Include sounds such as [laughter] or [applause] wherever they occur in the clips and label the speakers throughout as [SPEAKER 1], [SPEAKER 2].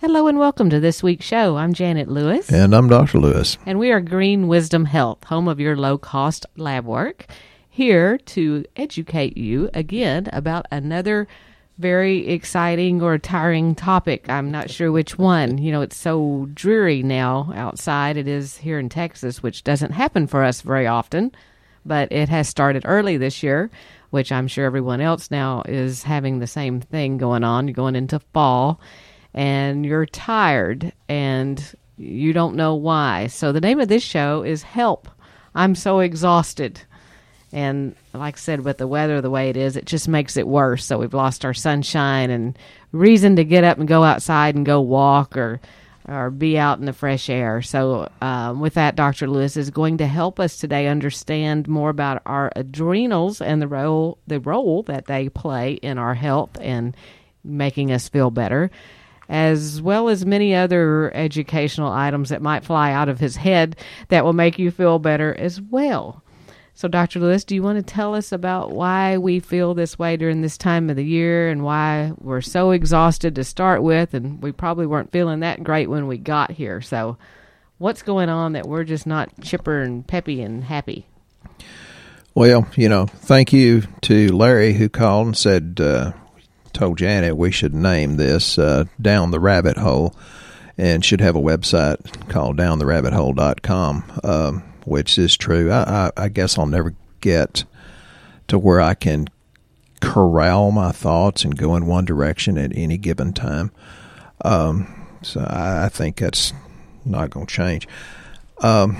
[SPEAKER 1] Hello and welcome to this week's show. I'm Janet Lewis.
[SPEAKER 2] And I'm Dr. Lewis.
[SPEAKER 1] And we are Green Wisdom Health, home of your low cost lab work, here to educate you again about another very exciting or tiring topic. I'm not sure which one. You know, it's so dreary now outside. It is here in Texas, which doesn't happen for us very often, but it has started early this year, which I'm sure everyone else now is having the same thing going on. You're going into fall and you're tired and you don't know why. So the name of this show is Help. I'm so exhausted. And like I said, with the weather the way it is, it just makes it worse. So we've lost our sunshine and reason to get up and go outside and go walk or or be out in the fresh air. So, um, with that, Dr. Lewis is going to help us today understand more about our adrenals and the role the role that they play in our health and making us feel better as well as many other educational items that might fly out of his head that will make you feel better as well. So, Dr. Lewis, do you want to tell us about why we feel this way during this time of the year and why we're so exhausted to start with? And we probably weren't feeling that great when we got here. So, what's going on that we're just not chipper and peppy and happy?
[SPEAKER 2] Well, you know, thank you to Larry who called and said, uh, told Janet we should name this uh, Down the Rabbit Hole and should have a website called downtherabbithole.com, um, which is true. I, I, I guess I'll never get to where I can corral my thoughts and go in one direction at any given time. Um, so I, I, think that's not going to change. Um,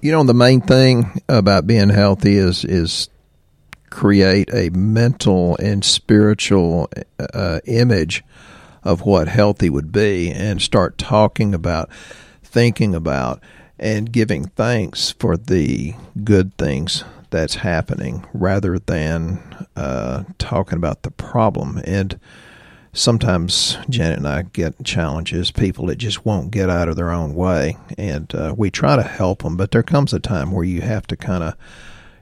[SPEAKER 2] you know, the main thing about being healthy is is create a mental and spiritual uh, image of what healthy would be and start talking about, thinking about, and giving thanks for the good things that's happening rather than uh, talking about the problem. And sometimes Janet and I get challenges, people that just won't get out of their own way. And uh, we try to help them, but there comes a time where you have to kind of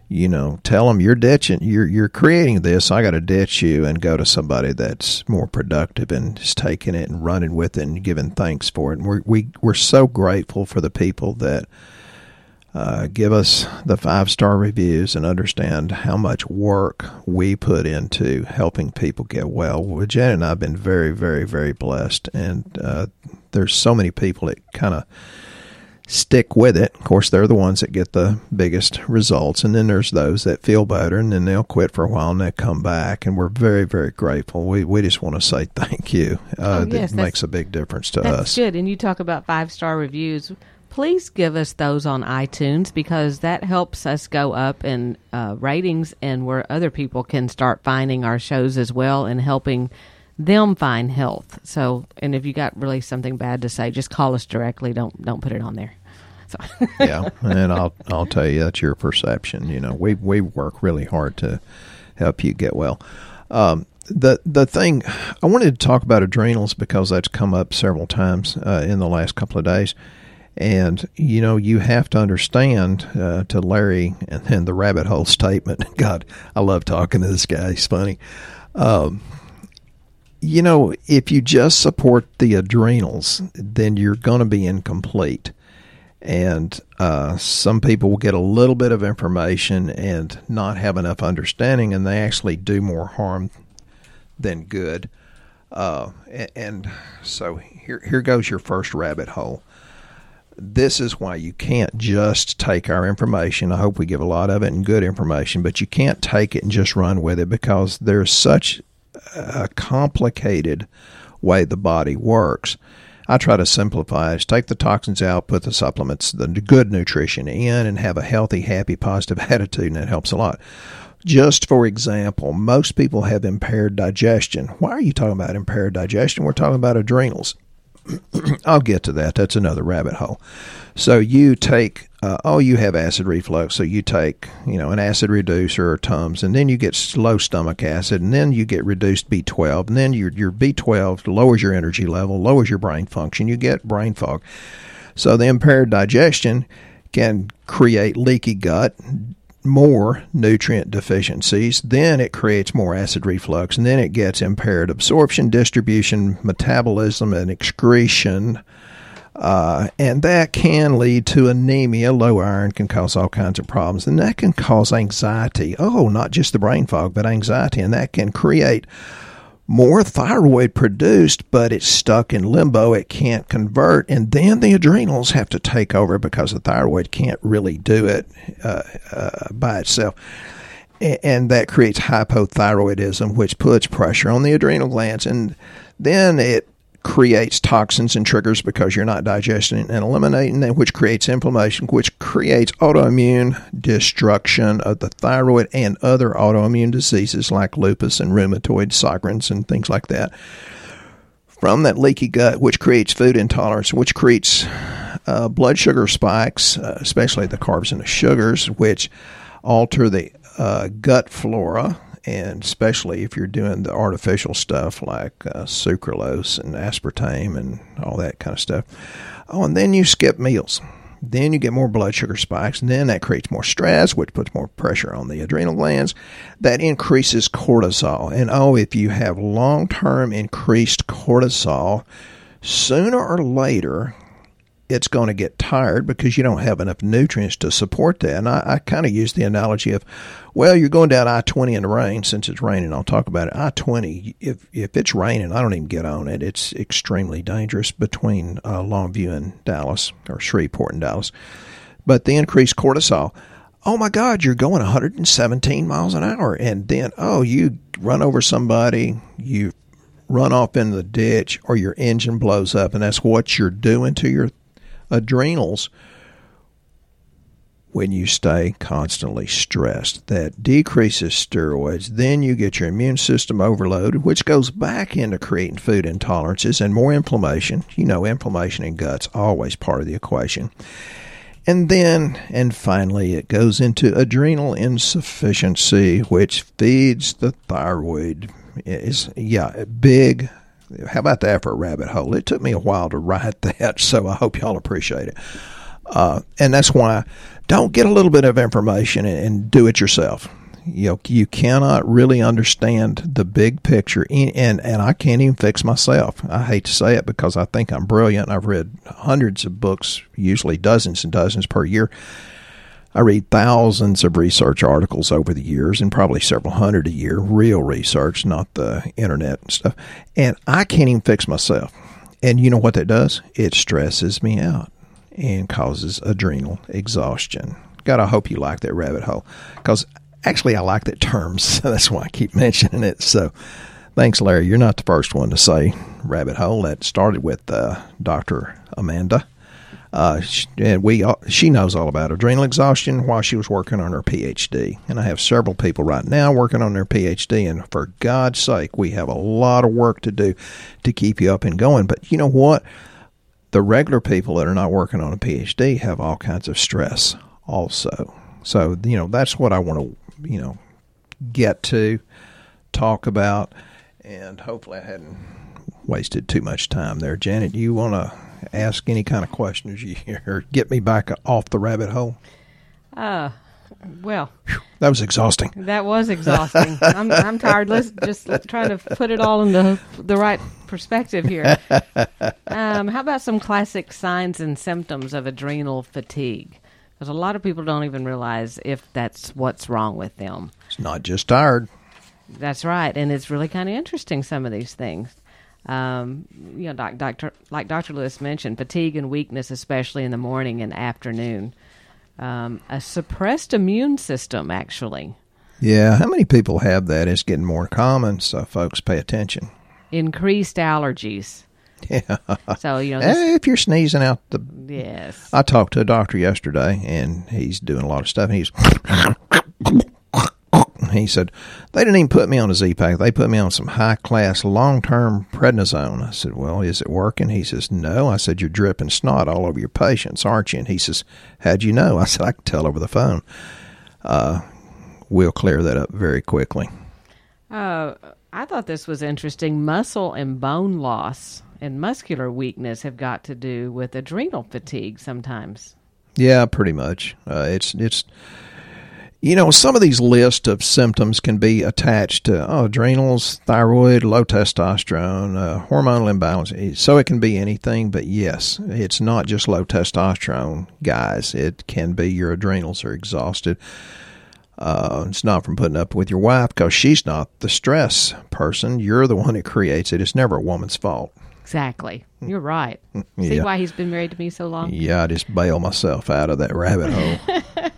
[SPEAKER 2] you know, tell them you're ditching, you're you're creating this. I got to ditch you and go to somebody that's more productive and is taking it and running with it and giving thanks for it. And we're we we're so grateful for the people that uh, give us the five star reviews and understand how much work we put into helping people get well. well Jen and I've been very, very, very blessed, and uh, there's so many people that kind of stick with it. Of course, they're the ones that get the biggest results. And then there's those that feel better and then they'll quit for a while and they come back. And we're very, very grateful. We, we just want to say [laughs] thank you. Uh, oh, yes, that makes a big difference to
[SPEAKER 1] that's
[SPEAKER 2] us.
[SPEAKER 1] good. And you talk about five star reviews. Please give us those on iTunes because that helps us go up in uh, ratings and where other people can start finding our shows as well and helping them find health. So, and if you got really something bad to say, just call us directly. Don't don't put it on there.
[SPEAKER 2] So. [laughs] yeah, and I'll I'll tell you that's your perception. You know, we we work really hard to help you get well. Um, the the thing I wanted to talk about adrenals because that's come up several times uh, in the last couple of days. And you know, you have to understand uh, to Larry and, then the rabbit hole [laughs] statement. God, I love talking to this guy. He's funny. Um, you know, if you just support the adrenals, then you're going to be incomplete. And uh, some people will get a little bit of information and not have enough understanding, and they actually do more harm than good. Uh, and so here, here goes your first rabbit hole. This is why you can't just take our information. I hope we give a lot of it and good information, but you can't take it and just run with it because there's such a complicated way the body works. I try to simplify it. Take the toxins out, put the supplements, the good nutrition in, and have a healthy, happy, positive [laughs] attitude, and it helps a lot. Just for example, most people have impaired digestion. Why are you talking about impaired digestion? We're talking about adrenals. [clears throat] I'll get to that. That's another rabbit hole. So you take, uh, oh, you have acid reflux. So you take, you know, an acid reducer or Tums, and then you get low stomach acid, and then you get reduced B12, and then your your B12 lowers your energy level, lowers your brain function. You get brain fog. So the impaired digestion can create leaky gut, more nutrient deficiencies. Then it creates more acid reflux, and then it gets impaired absorption, distribution, metabolism, and excretion. Uh, and that can lead to anemia. Low iron can cause all kinds of problems, and that can cause anxiety. Oh, not just the brain fog, but anxiety, and that can create more thyroid produced, but it's stuck in limbo. It can't convert, and then the adrenals have to take over because the thyroid can't really do it uh, uh, by itself. And that creates hypothyroidism, which puts pressure on the adrenal glands, and then it creates toxins and triggers because you're not digesting and eliminating them, which creates inflammation, which creates autoimmune destruction of the thyroid and other autoimmune diseases like lupus and rheumatoid Sjogren's and things like that. From that leaky gut, which creates food intolerance, which creates uh, blood sugar spikes, uh, especially the carbs and the sugars, which alter the uh, gut flora and especially if you're doing the artificial stuff like uh, sucralose and aspartame and all that kind of stuff. Oh, and then you skip meals. Then you get more blood sugar spikes, and then that creates more stress, which puts more pressure on the adrenal glands. That increases cortisol. And oh, if you have long term increased cortisol, sooner or later, it's going to get tired because you don't have enough nutrients to support that. And I, I kind of use the analogy of, well, you're going down I 20 in the rain. Since it's raining, I'll talk about it. I 20, if, if it's raining, I don't even get on it. It's extremely dangerous between uh, Longview and Dallas, or Shreveport and Dallas. But the increased cortisol, oh my God, you're going 117 miles an hour. And then, oh, you run over somebody, you run off in the ditch, or your engine blows up. And that's what you're doing to your adrenals when you stay constantly stressed. That decreases steroids. Then you get your immune system overloaded, which goes back into creating food intolerances and more inflammation. You know, inflammation in guts always part of the equation. And then, and finally, it goes into adrenal insufficiency, which feeds the thyroid. Is yeah, big how about that for a rabbit hole? It took me a while to write [laughs] that, so I hope y'all appreciate it. Uh, and that's why don't get a little bit of information and, and, do it yourself. You know, you cannot really understand the big picture, and and I can't even fix myself. I hate to say it because I think I'm brilliant. I've read hundreds of books, usually dozens and dozens per year, I read thousands of research articles over the years and probably several hundred a year, real research, not the internet and stuff. And I can't even fix myself. And you know what that does? It stresses me out and causes adrenal exhaustion. God, I hope you like that rabbit hole because actually I like that term, [laughs] so that's why I keep mentioning it. So thanks, Larry. You're not the first one to say rabbit hole. That started with uh, Dr. Amanda uh, and we she knows all about adrenal exhaustion while she was working on her PhD. And I have several people right now working on their PhD. And for God's sake, we have a lot of work to do to keep you up and going. But you know what? The regular people that are not working on a PhD have all kinds of stress also. So you know that's what I want to you know get to talk about, and hopefully I hadn't wasted too much time there. Janet, you want to ask any kind of questions you hear, get me back off the rabbit hole?
[SPEAKER 1] Uh, well,
[SPEAKER 2] that was exhausting.
[SPEAKER 1] That was exhausting. I'm, I'm tired. Let's just try to put it all in the the right perspective here. Um, how about some classic signs and symptoms of adrenal fatigue? Because a lot of people don't even realize if that's what's wrong with them.
[SPEAKER 2] It's not just tired.
[SPEAKER 1] That's right, and it's really kind of interesting. Some of these things. Um, you know, doc, doctor, like Dr. Lewis mentioned, fatigue and weakness, especially in the morning and afternoon. Um, a suppressed immune system, actually.
[SPEAKER 2] Yeah, how many people have that? It's getting more common, so folks pay attention.
[SPEAKER 1] Increased allergies. [laughs]
[SPEAKER 2] Yeah.
[SPEAKER 1] So you know,
[SPEAKER 2] this, if you're sneezing out the.
[SPEAKER 1] Yes.
[SPEAKER 2] I talked to a doctor yesterday, and he's doing a lot of stuff. And he's [laughs] [clears throat] he said, they didn't even put me on a Z Pack. They put me on some high-class long-term prednisone. I said, well, is it working? He says, no. I said, you're dripping snot all over your patients, aren't you? And he says, how'd you know? [laughs] I said, I can tell over the phone. Uh, we'll clear that up very quickly.
[SPEAKER 1] Uh, I thought this was interesting. Muscle and bone loss and muscular weakness have got to do with adrenal fatigue sometimes.
[SPEAKER 2] Yeah, pretty much. Uh, it's it's You know, some of these lists of symptoms can be attached to oh, adrenals, thyroid, low testosterone, uh, hormonal imbalance. So it can be anything, but yes, it's not just low testosterone, guys. It can be your adrenals are exhausted. Uh, it's not from putting up with your wife because she's not the stress person. You're the one who creates it. It's never a woman's fault.
[SPEAKER 1] Exactly. You're right. See
[SPEAKER 2] Yeah.
[SPEAKER 1] why he's been married to me so long?
[SPEAKER 2] Yeah, I just bail myself out of that rabbit hole. [laughs]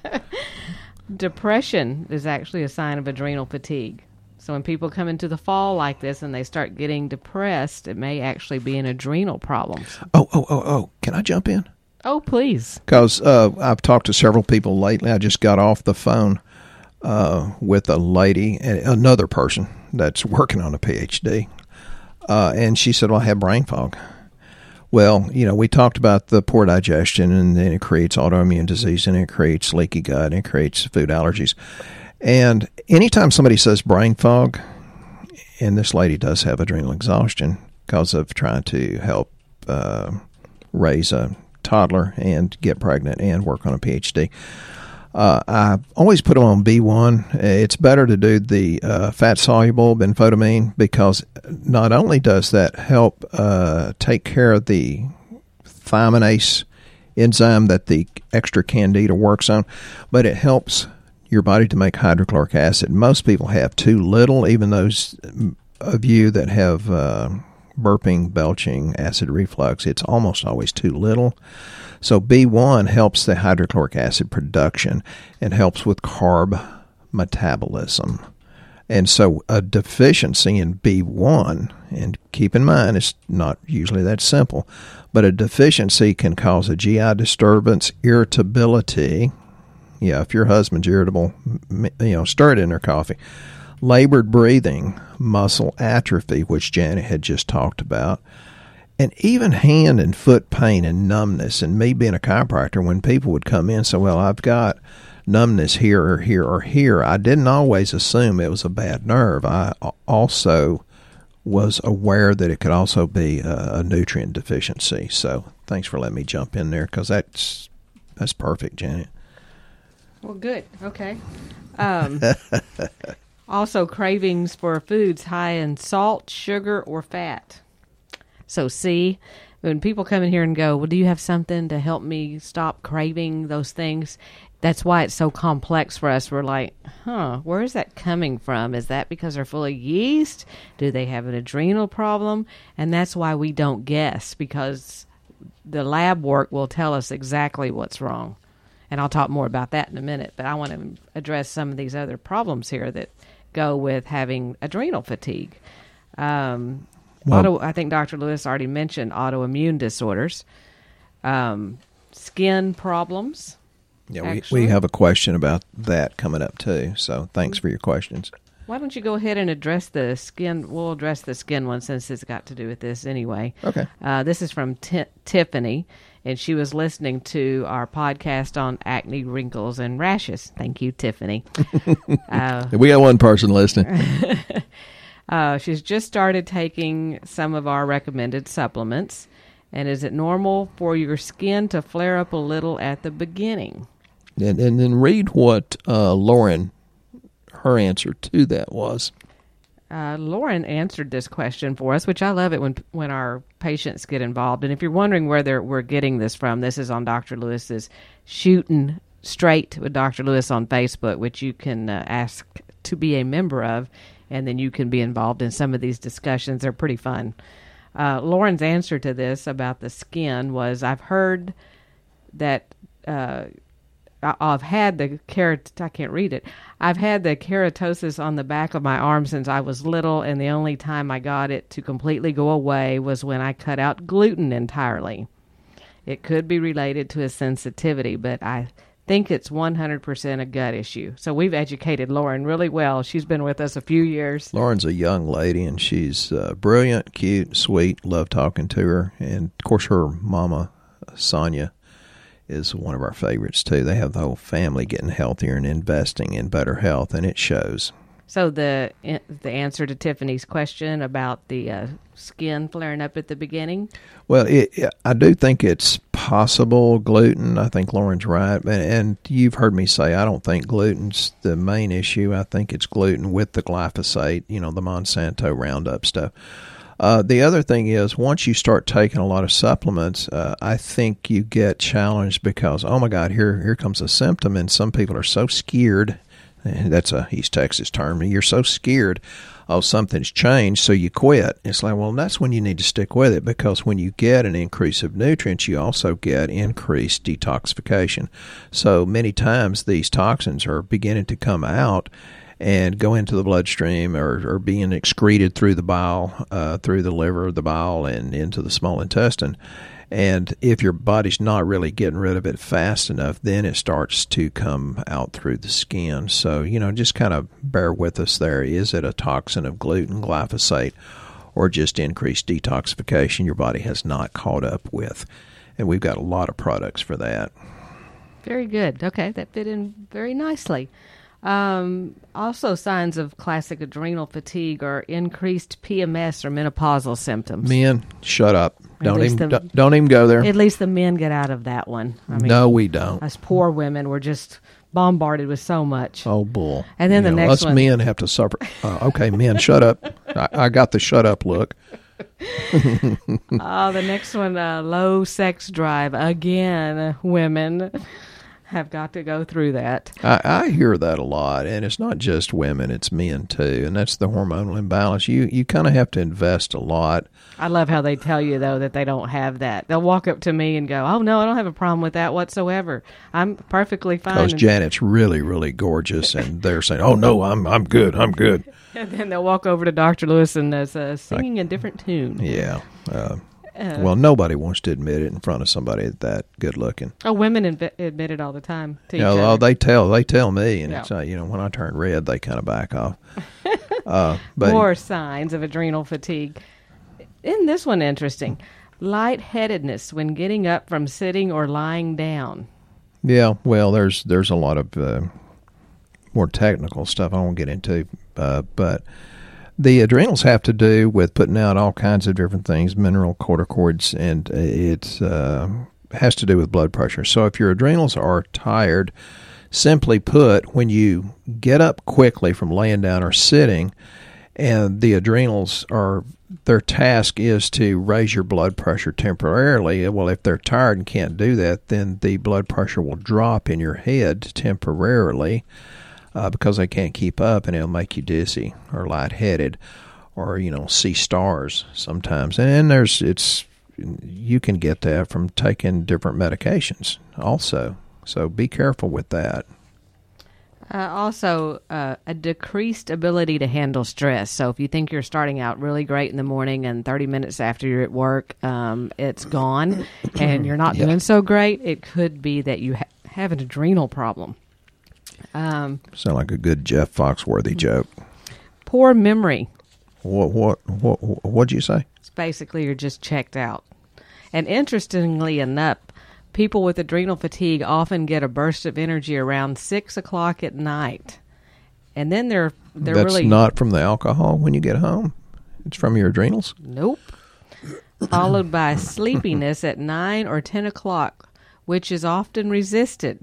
[SPEAKER 1] Depression is actually a sign of adrenal fatigue. So when people come into the fall like this and they start getting depressed, it may actually be an adrenal problem.
[SPEAKER 2] oh, oh, oh, oh. Can I jump in?
[SPEAKER 1] Oh, please.
[SPEAKER 2] Because uh, I've talked to several people lately. I just got off the phone uh, with a lady, and another person that's working on a PhD, uh, and she said, "Well, I have brain fog." Well, you know, we talked about the poor digestion, and then it creates autoimmune disease, and it creates leaky gut, and it creates food allergies. And anytime somebody says brain fog, and this lady does have adrenal exhaustion because of trying to help uh, raise a toddler and get pregnant and work on a PhD. Uh, I always put them on B1. It's better to do the uh, fat soluble benfotiamine because not only does that help uh, take care of the thiaminase enzyme that the extra candida works on, but it helps your body to make hydrochloric acid. Most people have too little, even those of you that have uh, burping, belching, acid reflux, it's almost always too little. So B1 helps the hydrochloric acid production and helps with carb metabolism. And so a deficiency in B1, and keep in mind it's not usually that simple, but a deficiency can cause a GI disturbance, irritability. Yeah, if your husband's irritable, you know, stir it in their coffee. Labored breathing, muscle atrophy, which Janet had just talked about, and even hand and foot pain and numbness. And me being a chiropractor, when people would come in, and say, "Well, I've got numbness here or here or here," I didn't always assume it was a bad nerve. I also was aware that it could also be a, a nutrient deficiency. So, thanks for letting me jump in there because that's that's perfect, Janet.
[SPEAKER 1] Well, good. Okay. [laughs] Um, also, cravings for foods high in salt, sugar, or fat. So, see, when people come in here and go, Well, do you have something to help me stop craving those things? That's why it's so complex for us. We're like, huh, where is that coming from? Is that because they're full of yeast? Do they have an adrenal problem? And that's why we don't guess because the lab work will tell us exactly what's wrong and I'll talk more about that in a minute. But I want to address some of these other problems here that go with having adrenal fatigue. Um,
[SPEAKER 2] Well-
[SPEAKER 1] auto, I think Dr. Lewis already mentioned autoimmune disorders, um, skin problems.
[SPEAKER 2] Yeah, we,
[SPEAKER 1] Actually-
[SPEAKER 2] we have a question about that coming up too. So, thanks for your questions.
[SPEAKER 1] Why don't you go ahead and address the skin? We'll address the skin one since it's got to do with this anyway.
[SPEAKER 2] Okay.
[SPEAKER 1] Uh, this is from Ti Tiffany, and she was listening to our podcast on acne, wrinkles, and rashes. Thank you, Tiffany. [laughs] uh,
[SPEAKER 2] We got one person listening. [laughs]
[SPEAKER 1] Uh, she's just started taking some of our recommended supplements. And is it normal for your skin to flare up a little at the beginning?
[SPEAKER 2] and, and then read what uh, Lauren, her answer to that was.
[SPEAKER 1] Uh, Lauren answered this question for us, which I love it when when our patients get involved. And if you're wondering where we're getting this from, this is on Dr. Lewis's Shooting Straight with Dr. Lewis on Facebook, which you can uh, ask to be a member of, and then you can be involved in some of these discussions. They're pretty fun. Uh, Lauren's answer to this about the skin was I've heard that uh, I've had the kerat. I can't read it. I've had the keratosis on the back of my arm since I was little, and the only time I got it to completely go away was when I cut out gluten entirely. It could be related to a sensitivity, but I think it's 100% a gut issue. So we've educated Lauren really well. She's been with us a few years.
[SPEAKER 2] Lauren's a young lady, and she's uh, brilliant, cute, sweet. Love talking to her, and of course, her mama, Sonia, is one of our favorites too. They have the whole family getting healthier and investing in better health, and it shows.
[SPEAKER 1] So the the answer to Tiffany's question about the uh, skin flaring up at the beginning,
[SPEAKER 2] Well, it, I do think it's possible gluten. I think Lauren's right, and, and you've heard me say I don't think gluten's the main issue. I think it's gluten with the glyphosate, you know, the Monsanto Roundup stuff. Uh, the other thing is, once you start taking a lot of supplements, uh, I think you get challenged because, oh my God, here here comes a symptom, and some people are so scared. That's a East Texas term. You're so scared, oh something's changed, so you quit. It's like, well, that's when you need to stick with it because when you get an increase of nutrients, you also get increased detoxification. So many times these toxins are beginning to come out and go into the bloodstream or, or being excreted through the bile, uh, through the liver, the bile, and into the small intestine. And if your body's not really getting rid of it fast enough, then it starts to come out through the skin. So, you know, just kind of bear with us there. Is it a toxin of gluten, glyphosate, or just increased detoxification your body has not caught up with? And we've got a lot of products for that.
[SPEAKER 1] Very good. Okay, that fit in very nicely. Um, also, signs of classic adrenal fatigue are increased PMS or menopausal symptoms.
[SPEAKER 2] Men, shut up. Don't even
[SPEAKER 1] the-
[SPEAKER 2] don't- don't even go there.
[SPEAKER 1] At least the men get out of that one. I mean,
[SPEAKER 2] no, we don't.
[SPEAKER 1] us poor women were just bombarded with so much.
[SPEAKER 2] Oh bull!
[SPEAKER 1] And then the next
[SPEAKER 2] us
[SPEAKER 1] one-
[SPEAKER 2] men have to suffer. Uh, okay, men, shut up. I, I got the shut up look.
[SPEAKER 1] Oh, [laughs] the next one, uh, low sex drive. Again, women have got to go through that.
[SPEAKER 2] I, I hear that a lot, and it's not just women; it's men too, and that's the hormonal imbalance. You you kind of have to invest a lot.
[SPEAKER 1] I love how they tell you though that they don't have that. They'll walk up to me and go, "Oh no, I don't have a problem with that whatsoever. I'm perfectly fine."
[SPEAKER 2] Because Janet's really, really gorgeous, and they're saying, "Oh no, I'm I'm good, I'm good." [laughs]
[SPEAKER 1] and then they'll walk over to Dr. Lewis and is uh, singing a different tune.
[SPEAKER 2] Yeah. Uh,
[SPEAKER 1] Uh,
[SPEAKER 2] well, nobody wants to admit it in front of somebody that good looking.
[SPEAKER 1] oh, women admit, admit it all the time to
[SPEAKER 2] You
[SPEAKER 1] each
[SPEAKER 2] know,
[SPEAKER 1] other.
[SPEAKER 2] oh, they tell they tell me, and
[SPEAKER 1] Yeah.
[SPEAKER 2] it's uh, you know when I turn red, they kind of back off. [laughs] uh, but
[SPEAKER 1] More signs of adrenal fatigue. Isn't this one interesting? Lightheadedness when getting up from sitting or lying down.
[SPEAKER 2] Yeah, well, there's there's a lot of uh, more technical stuff I won't get into, uh, but the adrenals have to do with putting out all kinds of different things, mineral corticoids, and it uh, has to do with blood pressure. So if your adrenals are tired, simply put, when you get up quickly from laying down or sitting, and the adrenals are their task is to raise your blood pressure temporarily. Well, if they're tired and can't do that, then the blood pressure will drop in your head temporarily uh, because they can't keep up, and it'll make you dizzy or lightheaded, or you know see stars sometimes. And there's it's you can get that from taking different medications also. So be careful with that.
[SPEAKER 1] Uh, also, uh, a decreased ability to handle stress. So, if you think you're starting out really great in the morning and 30 minutes after you're at work, um, it's gone and you're not [coughs] doing so great, it could be that you ha- have an adrenal problem. Um,
[SPEAKER 2] Sound like a good Jeff Foxworthy joke.
[SPEAKER 1] poor memory.
[SPEAKER 2] What what what what'd you say?
[SPEAKER 1] It's basically you're just checked out. And interestingly enough, people with adrenal fatigue often get a burst of energy around six o'clock at night, and then they're they're
[SPEAKER 2] That's
[SPEAKER 1] really
[SPEAKER 2] not from the alcohol when you get home. It's from your adrenals.
[SPEAKER 1] nope. Followed by [laughs] sleepiness at nine or ten o'clock, which is often resisted.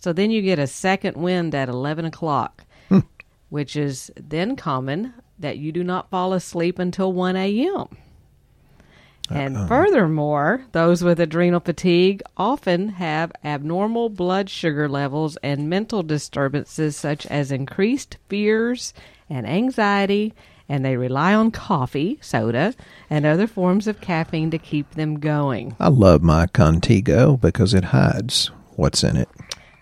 [SPEAKER 1] So then you get a second wind at eleven o'clock, hmm. which is then common that you do not fall asleep until one a.m. And uh-uh. furthermore, those with adrenal fatigue often have abnormal blood sugar levels and mental disturbances such as increased fears and anxiety, and they rely on coffee, soda, and other forms of caffeine to keep them going.
[SPEAKER 2] I love my Contigo because it hides what's in it.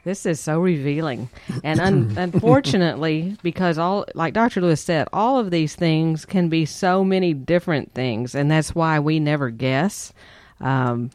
[SPEAKER 1] This is so revealing. And un- [laughs] unfortunately, because all, like Dr. Lewis said, all of these things can be so many different things. And that's why we never guess, um,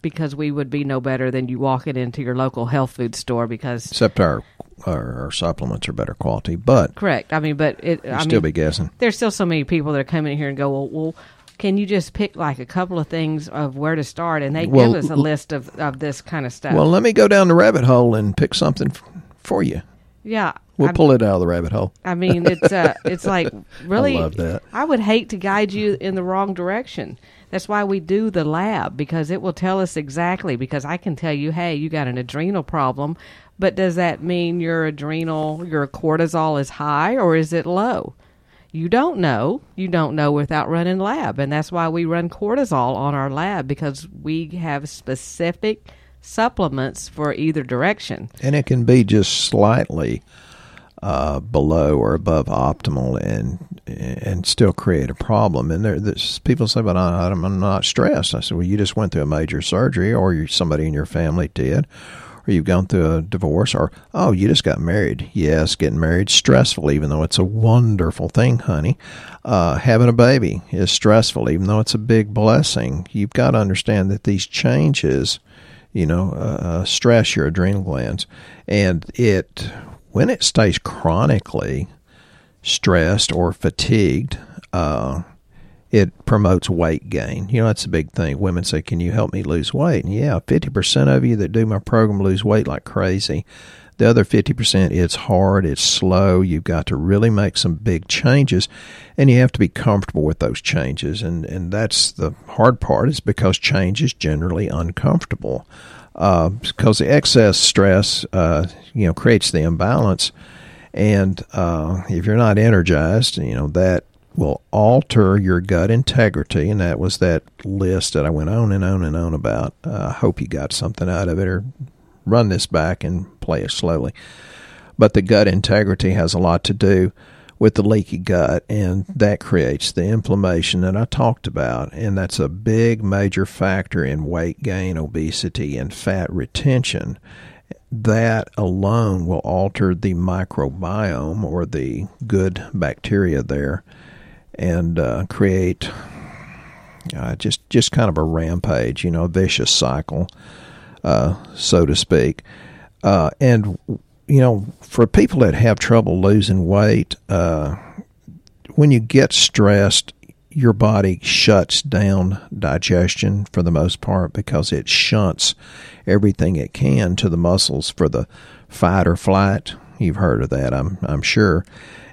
[SPEAKER 1] because we would be no better than you walking into your local health food store. Because,
[SPEAKER 2] Except our our, our supplements are better quality, but
[SPEAKER 1] correct. I mean, but it, I
[SPEAKER 2] still
[SPEAKER 1] mean,
[SPEAKER 2] be guessing.
[SPEAKER 1] there's still so many people that are coming here and go, well, well, can you just pick like a couple of things of where to start? And they
[SPEAKER 2] Well,
[SPEAKER 1] give us a list of, of this kind of stuff.
[SPEAKER 2] Well, let me go down the rabbit hole and pick something f- for you.
[SPEAKER 1] yeah.
[SPEAKER 2] We'll
[SPEAKER 1] I-
[SPEAKER 2] pull it out of the rabbit hole.
[SPEAKER 1] I mean, it's uh, [laughs] it's like really.
[SPEAKER 2] love that.
[SPEAKER 1] I would hate to guide you in the wrong direction. That's why we do the lab because it will tell us exactly. Because I can tell you, hey, you got an adrenal problem, but does that mean your adrenal, your cortisol is high or is it low? You don't know. You don't know without running lab. And that's why we run cortisol on our lab because we have specific supplements for either direction.
[SPEAKER 2] And it can be just slightly uh, below or above optimal and and still create a problem. And there, this, people say, "But I, I'm not stressed." I said, "Well, you just went through a major surgery, or you, somebody in your family did, or you've gone through a divorce, or oh, you just got married. Yes, getting married stressful, even though it's a wonderful thing, honey. Uh, having a baby is stressful, even though it's a big blessing. You've got to understand that these changes." You know, uh, uh stress your adrenal glands, and it when it stays chronically stressed or fatigued, uh, it promotes weight gain. You know, that's a big thing. Women say, Can you help me lose weight? And yeah, 50% of you that do my program lose weight like crazy. The other 50%, it's hard, it's slow. You've got to really make some big changes, and you have to be comfortable with those changes. And, and that's the hard part, is because change is generally uncomfortable uh, because the excess stress, uh, you know, creates the imbalance. And uh, if you're not energized, you know, that will alter your gut integrity. And that was that list that I went on and on and on about. Uh, I hope you got something out of it or run this back and play it slowly. But the gut integrity has a lot to do with the leaky gut, and that creates the inflammation that I talked about. And that's a big major factor in weight gain, obesity, and fat retention. That alone will alter the microbiome or the good bacteria there and uh, create uh, just, just kind of a rampage, you know, a vicious cycle, uh, so to speak. Uh, and you know, for people that have trouble losing weight, uh, when you get stressed, your body shuts down digestion for the most part because it shunts everything it can to the muscles for the fight or flight. You've heard of that, I'm I'm sure.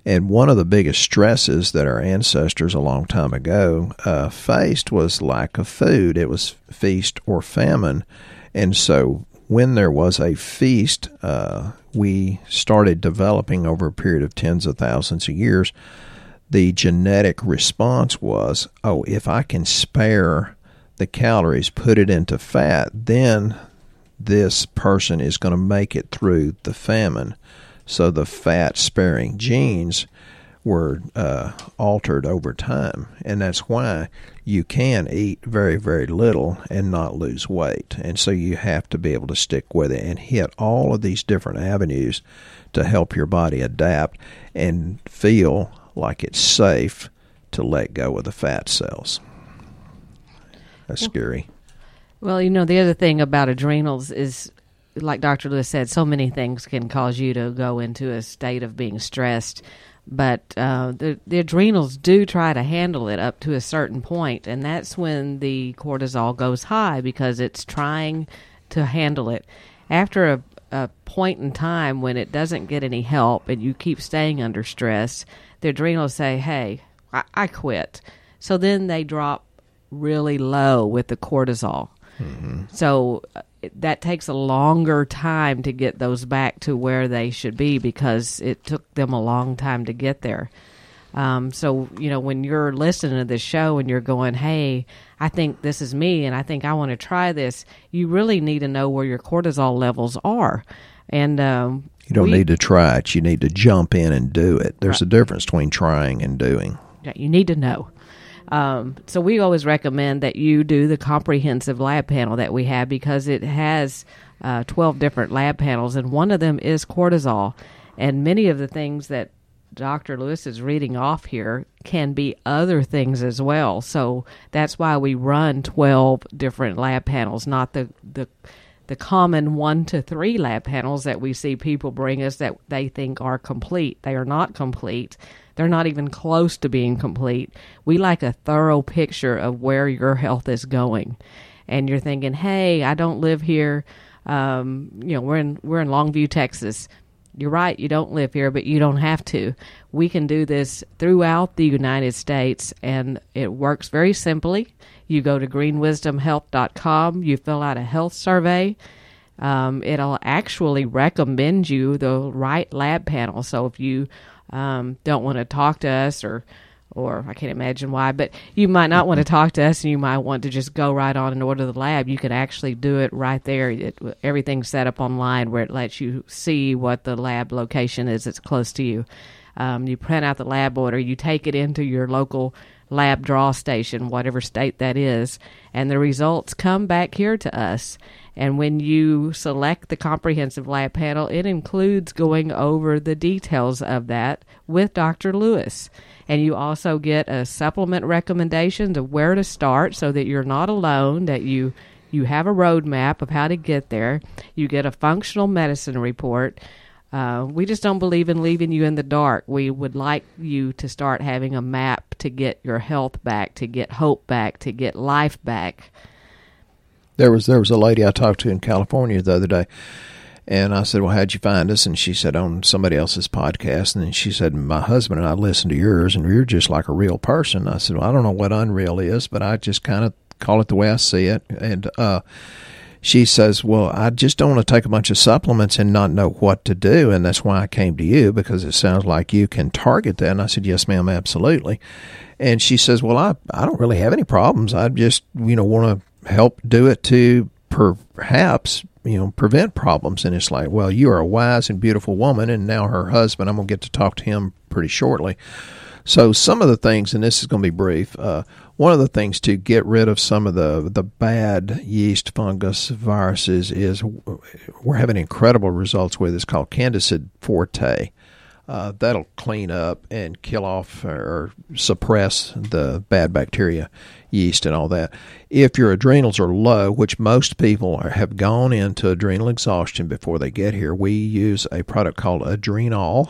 [SPEAKER 2] And one of the biggest stresses that our ancestors a long time ago uh, faced was lack of food. It was feast or famine. And so when there was a feast, uh, we started developing over a period of tens of thousands of years. The genetic response was, oh, if I can spare the calories, put it into fat, then this person is going to make it through the famine. So the fat sparing genes were uh, altered over time, and that's why you can eat very, very little and not lose weight. And so you have to be able to stick with it and hit all of these different avenues to help your body adapt and feel like it's safe to let go of the fat cells. That's well, scary.
[SPEAKER 1] Well, you know, the other thing about adrenals is like Dr. Lewis said, so many things can cause you to go into a state of being stressed but uh, the, the adrenals do try to handle it up to a certain point, and that's when the cortisol goes high because it's trying to handle it. After a, a point in time when it doesn't get any help and you keep staying under stress, the adrenals say, "Hey, I, I quit." So then they drop really low with the cortisol. Mm-hmm. So uh, that takes a longer time to get those back to where they should be because it took them a long time to get there. Um, so you know when you're listening to this show and you're going, "Hey, I think this is me, and I think I want to try this," you really need to know where your cortisol levels are, and um,
[SPEAKER 2] you don't we, need to try it. You need to jump in and do it. There's right. a difference between trying and doing.
[SPEAKER 1] Yeah, you need to know. Um, so we always recommend that you do the comprehensive lab panel that we have because it has uh, 12 different lab panels, and one of them is cortisol. And many of the things that Dr. Lewis is reading off here can be other things as well. So that's why we run 12 different lab panels, not the, the the common one to three lab panels that we see people bring us that they think are complete. They are not complete. They're not even close to being complete. We like a thorough picture of where your health is going. And you're thinking, hey, I don't live here. Um, you know, we're in we're in Longview, Texas. you're right, you don't live here, but you don't have to. We can do this throughout the United States, and it works very simply. You go to greenwisdomhealth.com, you fill out a health survey. Um, it'll actually recommend you the right lab panel. So if you um, don't want to talk to us or or I can't imagine why, but you might not want to talk to us and you might want to just go right on and order the lab. You can actually do it right there. It, everything's set up online where it lets you see what the lab location is that's close to you. Um, you print out the lab order, you take it into your local lab draw station, whatever state that is, and the results come back here to us. And when you select the comprehensive lab panel, it includes going over the details of that with Dr. Lewis. And you also get a supplement recommendation of where to start so that you're not alone, that you you have a roadmap of how to get there. You get a functional medicine report. Uh, we just don't believe in leaving you in the dark. We would like you to start having a map to get your health back, to get hope back, to get life back.
[SPEAKER 2] There was there was a lady I talked to in California the other day, and I said, "Well, how'd you find us?" And she said, "On somebody else's podcast." And then she said, "My husband and I listened to yours, and you're just like a real person." I said, "Well, I don't know what unreal is, but I just kind of call it the way I see it." And uh, she says, "Well, I just don't want to take a bunch of supplements and not know what to do, and that's why I came to you because it sounds like you can target that." And I said, "Yes, ma'am, absolutely." And she says, "Well, I I don't really have any problems. I just you know want to." Help do it to perhaps you know prevent problems. And it's like well you are a wise and beautiful woman and now her husband i'm going to get to talk to him pretty shortly. So some of the things and this is going to be brief uh, one of the things to get rid of some of the the bad yeast fungus viruses is we're having incredible results with it's called candida forte uh, that'll clean up and kill off or suppress the bad bacteria, yeast, and all that. If your adrenals are low, which most people are, have gone into adrenal exhaustion before they get here, we use a product called Adrenal.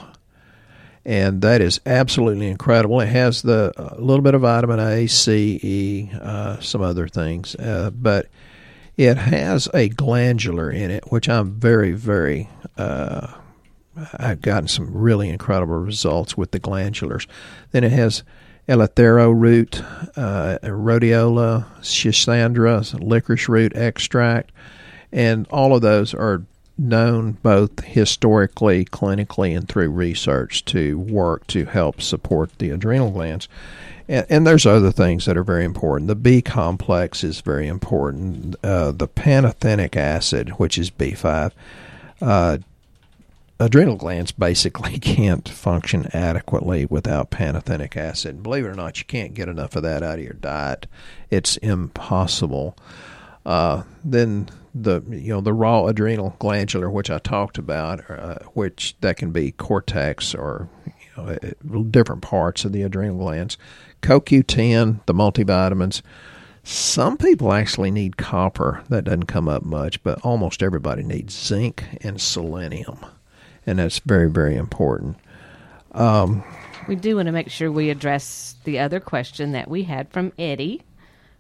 [SPEAKER 2] And that is absolutely incredible. It has the a little bit of vitamin A, C, E, uh, some other things, uh, but it has a glandular in it, which I'm very, very uh, I've gotten some really incredible results with the glandulars. Then it has eleuthero root, uh, rhodiola, schisandra, licorice root extract, and all of those are known both historically, clinically, and through research to work to help support the adrenal glands. And, and there's other things that are very important. The B complex is very important. Uh, the pantothenic acid, which is B5, uh, adrenal glands basically [laughs] can't function adequately without pantothenic acid. Believe it or not, you can't get enough of that out of your diet. It's impossible. Uh, then the you know the raw adrenal glandular, which I talked about, uh, which that can be cortex or you know, different parts of the adrenal glands. CoQ10, the multivitamins. Some people actually need copper. That doesn't come up much, but almost everybody needs zinc and selenium and that's very very important. Um,
[SPEAKER 1] we do want to make sure we address the other question that we had from Eddie.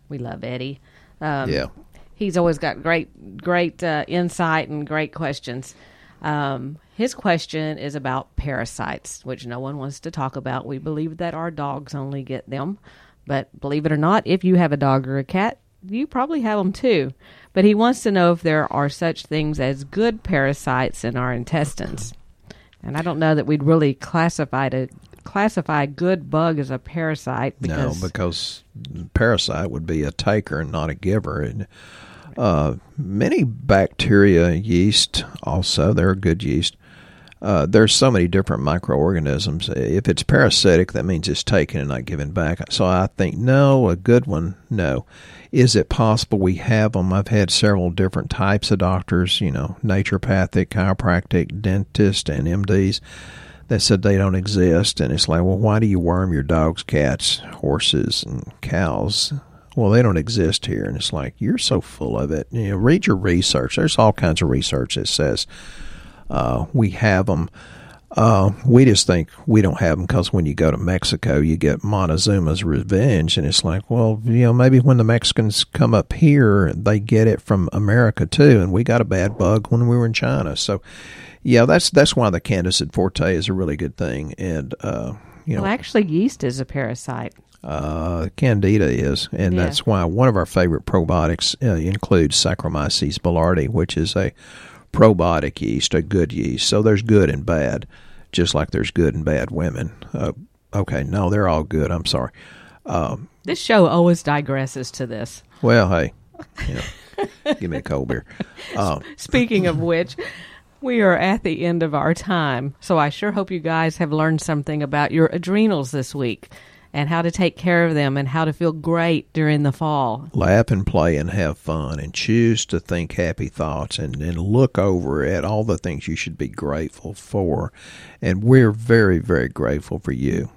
[SPEAKER 1] We love Eddie.
[SPEAKER 2] Um, yeah,
[SPEAKER 1] he's always got great great uh, insight and great questions. Um, his question is about parasites, which no one wants to talk about. We believe that our dogs only get them, but believe it or not, if you have a dog or a cat, you probably have them too. But he wants to know if there are such things as good parasites in our intestines. And I don't know that we'd really classify to classify good bug as a parasite.
[SPEAKER 2] Because no, because parasite would be a taker and not a giver. And uh, many bacteria, yeast, also they're good yeast. Uh, there's so many different microorganisms. If it's parasitic, that means it's taken and not given back. So I think no, a good one, no. Is it possible we have them? I've had several different types of doctors, you know, naturopathic, chiropractic, dentist, and MDs that said they don't exist. And it's like, well, why do you worm your dogs, cats, horses, and cows? Well, they don't exist here. And it's like, you're so full of it. You know, read your research. There's all kinds of research that says uh, we have them. Uh, we just think we don't have them because when you go to Mexico, you get Montezuma's revenge, and it's like, well, you know, maybe when the Mexicans come up here, they get it from America too, and we got a bad bug when we were in China. So, yeah, that's that's why the Candida forte is a really good thing, and uh, you know,
[SPEAKER 1] Well, actually, yeast is a parasite.
[SPEAKER 2] uh, Candida is, and
[SPEAKER 1] Yeah.
[SPEAKER 2] that's why one of our favorite probiotics uh, includes Saccharomyces boulardii, which is a probiotic yeast, a good yeast. So there's good and bad, just like there's good and bad women. Uh, okay, no, they're all good. I'm sorry. Um,
[SPEAKER 1] This show always digresses to this.
[SPEAKER 2] well, hey, you know, give me a cold beer. [laughs] Um,
[SPEAKER 1] Speaking of [laughs] which, we are at the end of our time. So I sure hope you guys have learned something about your adrenals this week and how to take care of them and how to feel great during the fall.
[SPEAKER 2] laugh and play and have fun and choose to think happy thoughts and, and look over at all the things you should be grateful for. And we're very, very grateful for you.